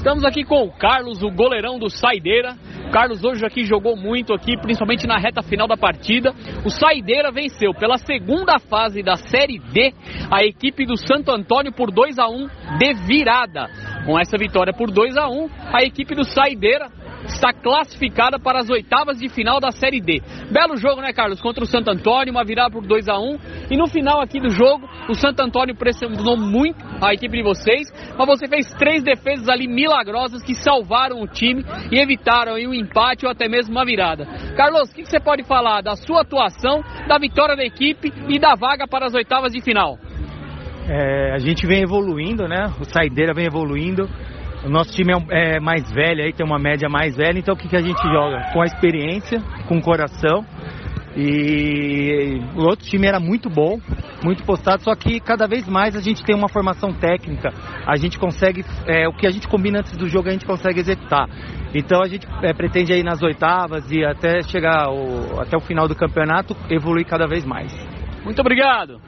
Estamos aqui com o Carlos, o goleirão do Saideira. O Carlos hoje aqui jogou muito aqui, principalmente na reta final da partida. O Saideira venceu pela segunda fase da Série D a equipe do Santo Antônio por 2 a 1 de virada. Com essa vitória por 2 a 1, a equipe do Saideira está classificada para as oitavas de final da Série D. Belo jogo, né, Carlos? Contra o Santo Antônio, uma virada por 2 a 1 E no final aqui do jogo, o Santo Antônio pressionou muito a equipe de vocês, mas você fez três defesas ali milagrosas que salvaram o time e evitaram aí o um empate ou até mesmo uma virada. Carlos, o que você pode falar da sua atuação, da vitória da equipe e da vaga para as oitavas de final? É, a gente vem evoluindo, né? O Saideira vem evoluindo. O nosso time é, é, mais velho aí, tem uma média mais velha, então o que, que a gente joga? Com a experiência, com o coração. E o outro time era muito bom, muito postado, só que cada vez mais a gente tem uma formação técnica, a gente consegue, é, o que a gente combina antes do jogo a gente consegue executar. Então a gente é, pretende aí nas oitavas e até chegar o, até o final do campeonato evoluir cada vez mais. Muito obrigado!